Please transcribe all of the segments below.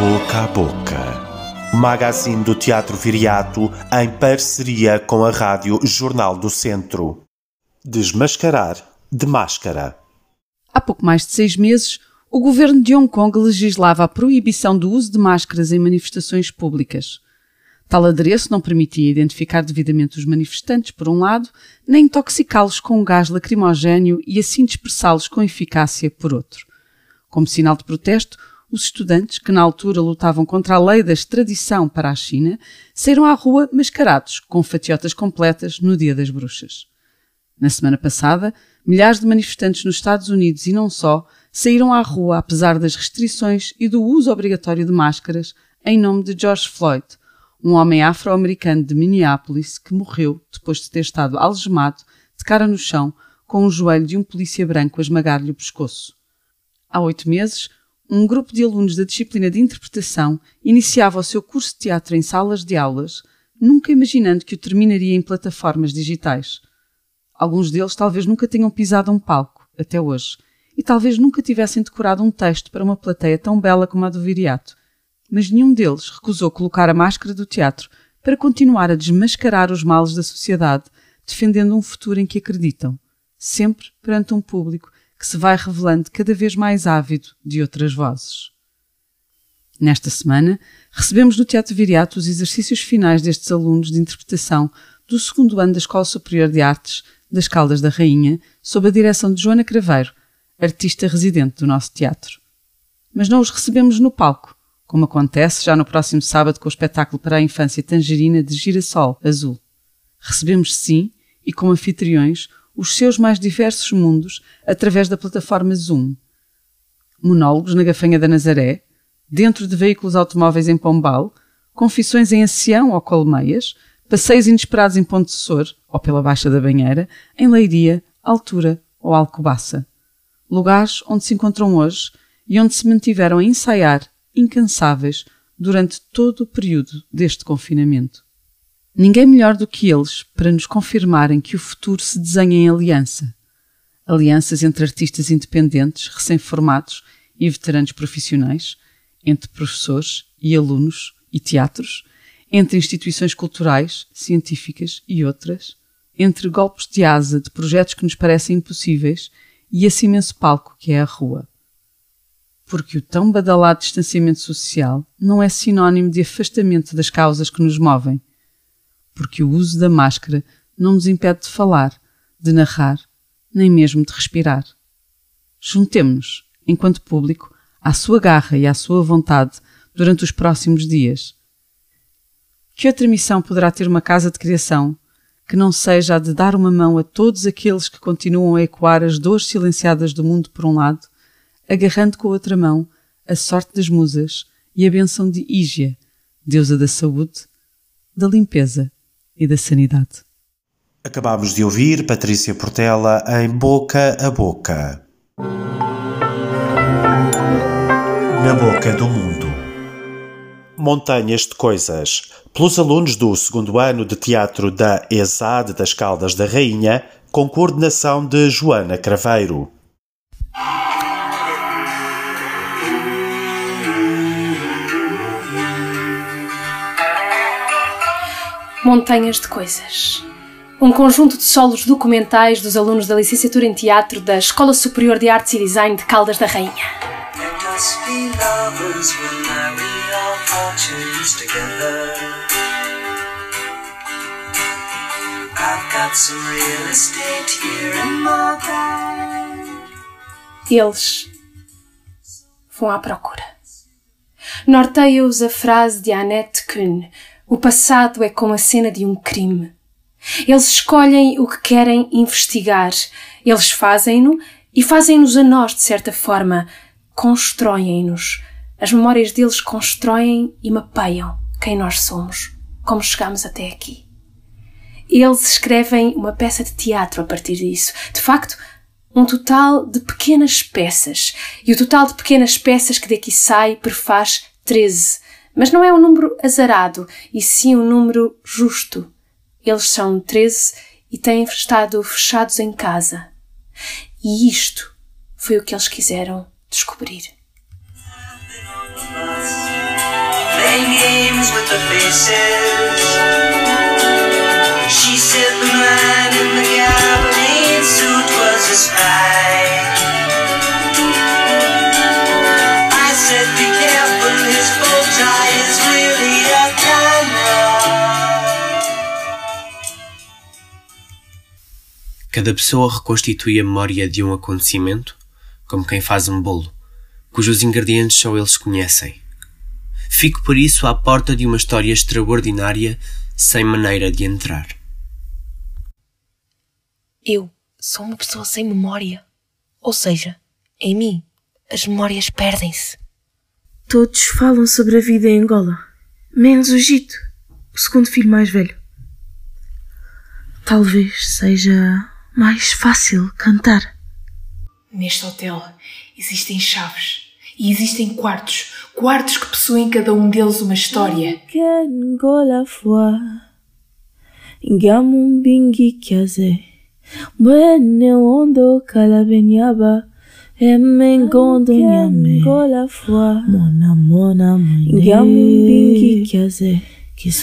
Boca a Boca. Magazine do Teatro Viriato em parceria com a Rádio Jornal do Centro. Desmascarar de máscara. Há pouco mais de seis meses, o governo de Hong Kong legislava a proibição do uso de máscaras em manifestações públicas. Tal adereço não permitia identificar devidamente os manifestantes, por um lado, nem intoxicá-los com um gás lacrimogéneo e assim dispersá-los com eficácia, por outro. Como sinal de protesto, os estudantes, que na altura lutavam contra a lei da extradição para a China, saíram à rua mascarados, com fatiotas completas, no Dia das Bruxas. Na semana passada, milhares de manifestantes nos Estados Unidos e não só saíram à rua apesar das restrições e do uso obrigatório de máscaras em nome de George Floyd, um homem afro-americano de Minneapolis que morreu depois de ter estado algemado de cara no chão com o joelho de um polícia branco a esmagar-lhe o pescoço. Há oito meses, um grupo de alunos da disciplina de interpretação iniciava o seu curso de teatro em salas de aulas, nunca imaginando que o terminaria em plataformas digitais. Alguns deles talvez nunca tenham pisado um palco, até hoje, e talvez nunca tivessem decorado um texto para uma plateia tão bela como a do Viriato. Mas nenhum deles recusou colocar a máscara do teatro para continuar a desmascarar os males da sociedade, defendendo um futuro em que acreditam, sempre perante um público que se vai revelando cada vez mais ávido de outras vozes. Nesta semana, recebemos no Teatro Viriato os exercícios finais destes alunos de interpretação do segundo ano da Escola Superior de Artes das Caldas da Rainha, sob a direção de Joana Craveiro, artista residente do nosso teatro. Mas não os recebemos no palco, como acontece já no próximo sábado com o espetáculo para a infância Tangerina de Girassol Azul. Recebemos sim, e como anfitriões, os seus mais diversos mundos através da plataforma Zoom. Monólogos na Gafanha da Nazaré, dentro de veículos automóveis em Pombal, confissões em Ancião ou Colmeias, passeios inesperados em Ponte Sor ou pela Baixa da Banheira, em Leiria, Altura ou Alcobaça. Lugares onde se encontram hoje e onde se mantiveram a ensaiar, incansáveis, durante todo o período deste confinamento. Ninguém melhor do que eles para nos confirmarem que o futuro se desenha em aliança. Alianças entre artistas independentes, recém-formados e veteranos profissionais, entre professores e alunos e teatros, entre instituições culturais, científicas e outras, entre golpes de asa de projetos que nos parecem impossíveis e esse imenso palco que é a rua. Porque o tão badalado distanciamento social não é sinónimo de afastamento das causas que nos movem porque o uso da máscara não nos impede de falar, de narrar, nem mesmo de respirar. Juntemo-nos, enquanto público, à sua garra e à sua vontade durante os próximos dias. Que outra missão poderá ter uma casa de criação que não seja a de dar uma mão a todos aqueles que continuam a ecoar as dores silenciadas do mundo por um lado, agarrando com a outra mão a sorte das musas e a benção de Ígia, deusa da saúde, da limpeza e da sanidade. Acabámos de ouvir Patrícia Portela em Boca a Boca. Na Boca do Mundo. Montanhas de Coisas. Pelos alunos do segundo ano de teatro da ESAD das Caldas da Rainha, com coordenação de Joana Craveiro. Montanhas de Coisas. Um conjunto de solos documentais dos alunos da licenciatura em teatro da Escola Superior de Artes e Design de Caldas da Rainha. Eles vão à procura. Norteia-os a frase de Annette Kuhn, o passado é como a cena de um crime. Eles escolhem o que querem investigar. Eles fazem-no e fazem-nos a nós, de certa forma. Constroem-nos. As memórias deles constroem e mapeiam quem nós somos, como chegamos até aqui. Eles escrevem uma peça de teatro a partir disso. De facto, um total de pequenas peças. E o total de pequenas peças que daqui sai prefaz 13 mas não é um número azarado, e sim um número justo. Eles são treze e têm estado fechados em casa. E isto foi o que eles quiseram descobrir. She said the man in the gabardine suit was a spy. Cada pessoa reconstitui a memória de um acontecimento, como quem faz um bolo, cujos ingredientes só eles conhecem. Fico por isso à porta de uma história extraordinária sem maneira de entrar. Eu sou uma pessoa sem memória. Ou seja, em mim, as memórias perdem-se. Todos falam sobre a vida em Angola, menos o Gito, o segundo filho mais velho. Talvez seja mais fácil cantar. Neste hotel existem chaves e existem quartos, quartos que possuem cada um deles uma história. Mona mona kiaze,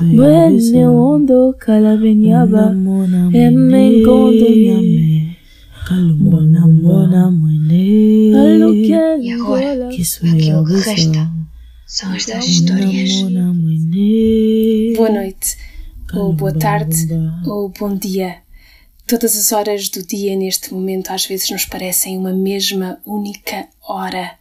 Mwene ondo kalabenyaba, Emengondo nyame, Mona mona mwene, E agora, aquilo que resta. São estas histórias. Boa noite, ou boa tarde, ou bom dia. Todas as horas do dia neste momento às vezes nos parecem uma mesma única hora.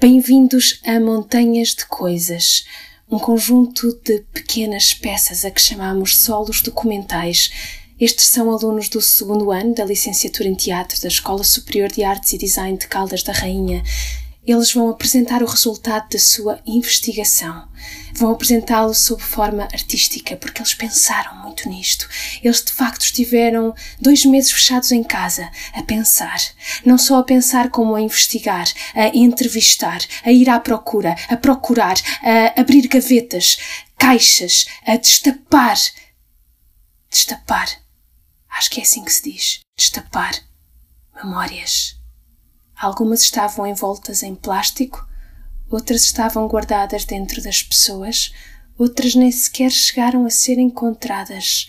Bem-vindos a Montanhas de Coisas, um conjunto de pequenas peças a que chamamos solos documentais. Estes são alunos do segundo ano da licenciatura em Teatro da Escola Superior de Artes e Design de Caldas da Rainha. Eles vão apresentar o resultado da sua investigação. Vão apresentá-lo sob forma artística, porque eles pensaram muito nisto. Eles de facto estiveram dois meses fechados em casa, a pensar. Não só a pensar, como a investigar, a entrevistar, a ir à procura, a procurar, a abrir gavetas, caixas, a destapar. Destapar. Acho que é assim que se diz. Destapar. Memórias. Algumas estavam envoltas em plástico, outras estavam guardadas dentro das pessoas, outras nem sequer chegaram a ser encontradas.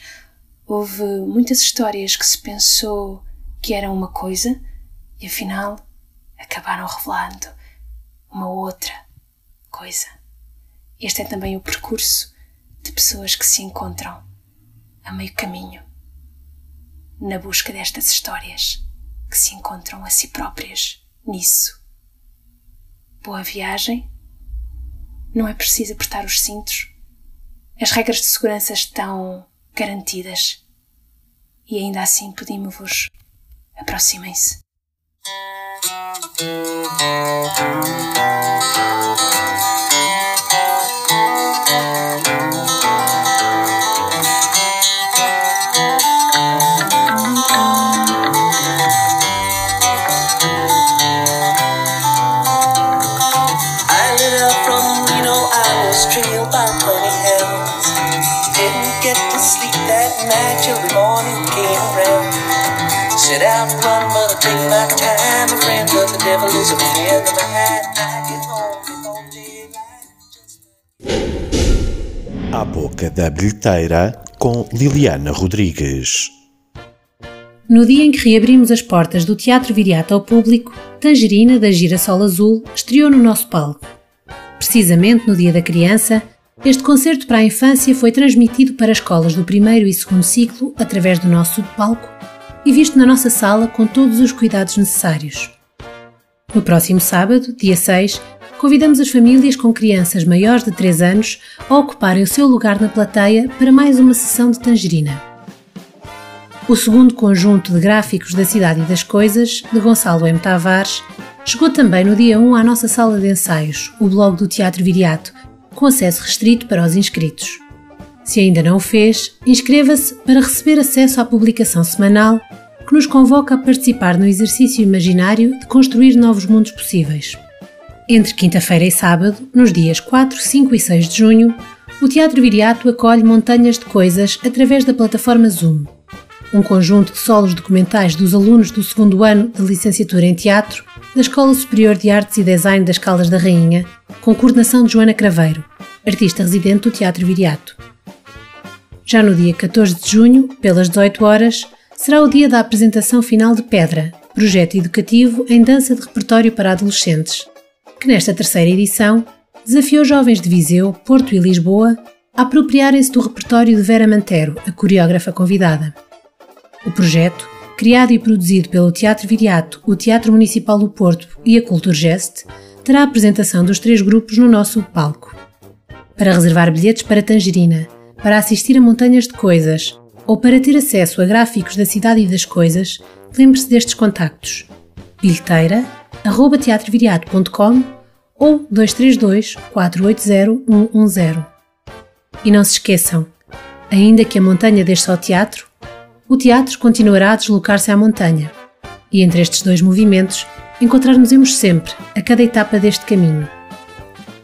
Houve muitas histórias que se pensou que eram uma coisa e afinal acabaram revelando uma outra coisa. Este é também o percurso de pessoas que se encontram a meio caminho na busca destas histórias que se encontram a si próprias nisso. Boa viagem. Não é preciso apertar os cintos. As regras de segurança estão garantidas. E ainda assim pedimos-vos aproximem-se. Night till the morning came around. Set out to run, but I take my time. A friend of the devil is a friend of mine. I get home before daylight. À boca da bilheteira com Liliana Rodrigues. No dia em que reabrimos as portas do Teatro Viriato ao público, Tangerina, da Girassol Azul, estreou no nosso palco. Precisamente no Dia da Criança, este concerto para a infância foi transmitido para escolas do primeiro e segundo ciclo através do nosso subpalco e visto na nossa sala com todos os cuidados necessários. No próximo sábado, dia 6, convidamos as famílias com crianças maiores de 3 anos a ocuparem o seu lugar na plateia para mais uma sessão de Tangerina. O segundo conjunto de gráficos da Cidade e das Coisas, de Gonçalo M. Tavares, chegou também no dia 1 à nossa sala de ensaios, o blog do Teatro Viriato, com acesso restrito para os inscritos. Se ainda não o fez, inscreva-se para receber acesso à publicação semanal que nos convoca a participar no exercício imaginário de construir novos mundos possíveis. Entre quinta-feira e sábado, nos dias 4, 5 e 6 de junho, o Teatro Viriato acolhe montanhas de coisas através da plataforma Zoom um conjunto de solos documentais dos alunos do segundo ano de licenciatura em teatro da Escola Superior de Artes e Design das Caldas da Rainha, com coordenação de Joana Craveiro. artista residente do Teatro Viriato. Já no dia 14 de junho, pelas 18 horas, será o dia da apresentação final de Pedra, projeto educativo em dança de repertório para adolescentes, que nesta terceira edição desafiou jovens de Viseu, Porto e Lisboa a apropriarem-se do repertório de Vera Mantero, a coreógrafa convidada. O projeto, criado e produzido pelo Teatro Viriato, o Teatro Municipal do Porto e a Culturgest, terá a apresentação dos três grupos no nosso palco. Para reservar bilhetes para Tangerina, para assistir a montanhas de coisas ou para ter acesso a gráficos da cidade e das coisas, lembre-se destes contactos. bilheteira, arroba teatroviriato.com ou 232 480 110. E não se esqueçam, ainda que a montanha deixe ao teatro, o teatro continuará a deslocar-se à montanha. E entre estes dois movimentos, encontrar-nos-emos sempre, a cada etapa deste caminho.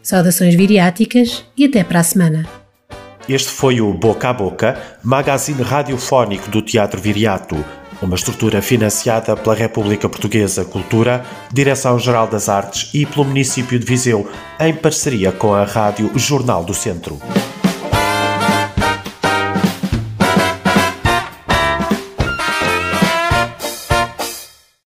Saudações viriáticas e até para a semana. Este foi o Boca a Boca, magazine radiofónico do Teatro Viriato, uma estrutura financiada pela República Portuguesa Cultura, Direção-Geral das Artes e pelo município de Viseu, em parceria com a Rádio Jornal do Centro.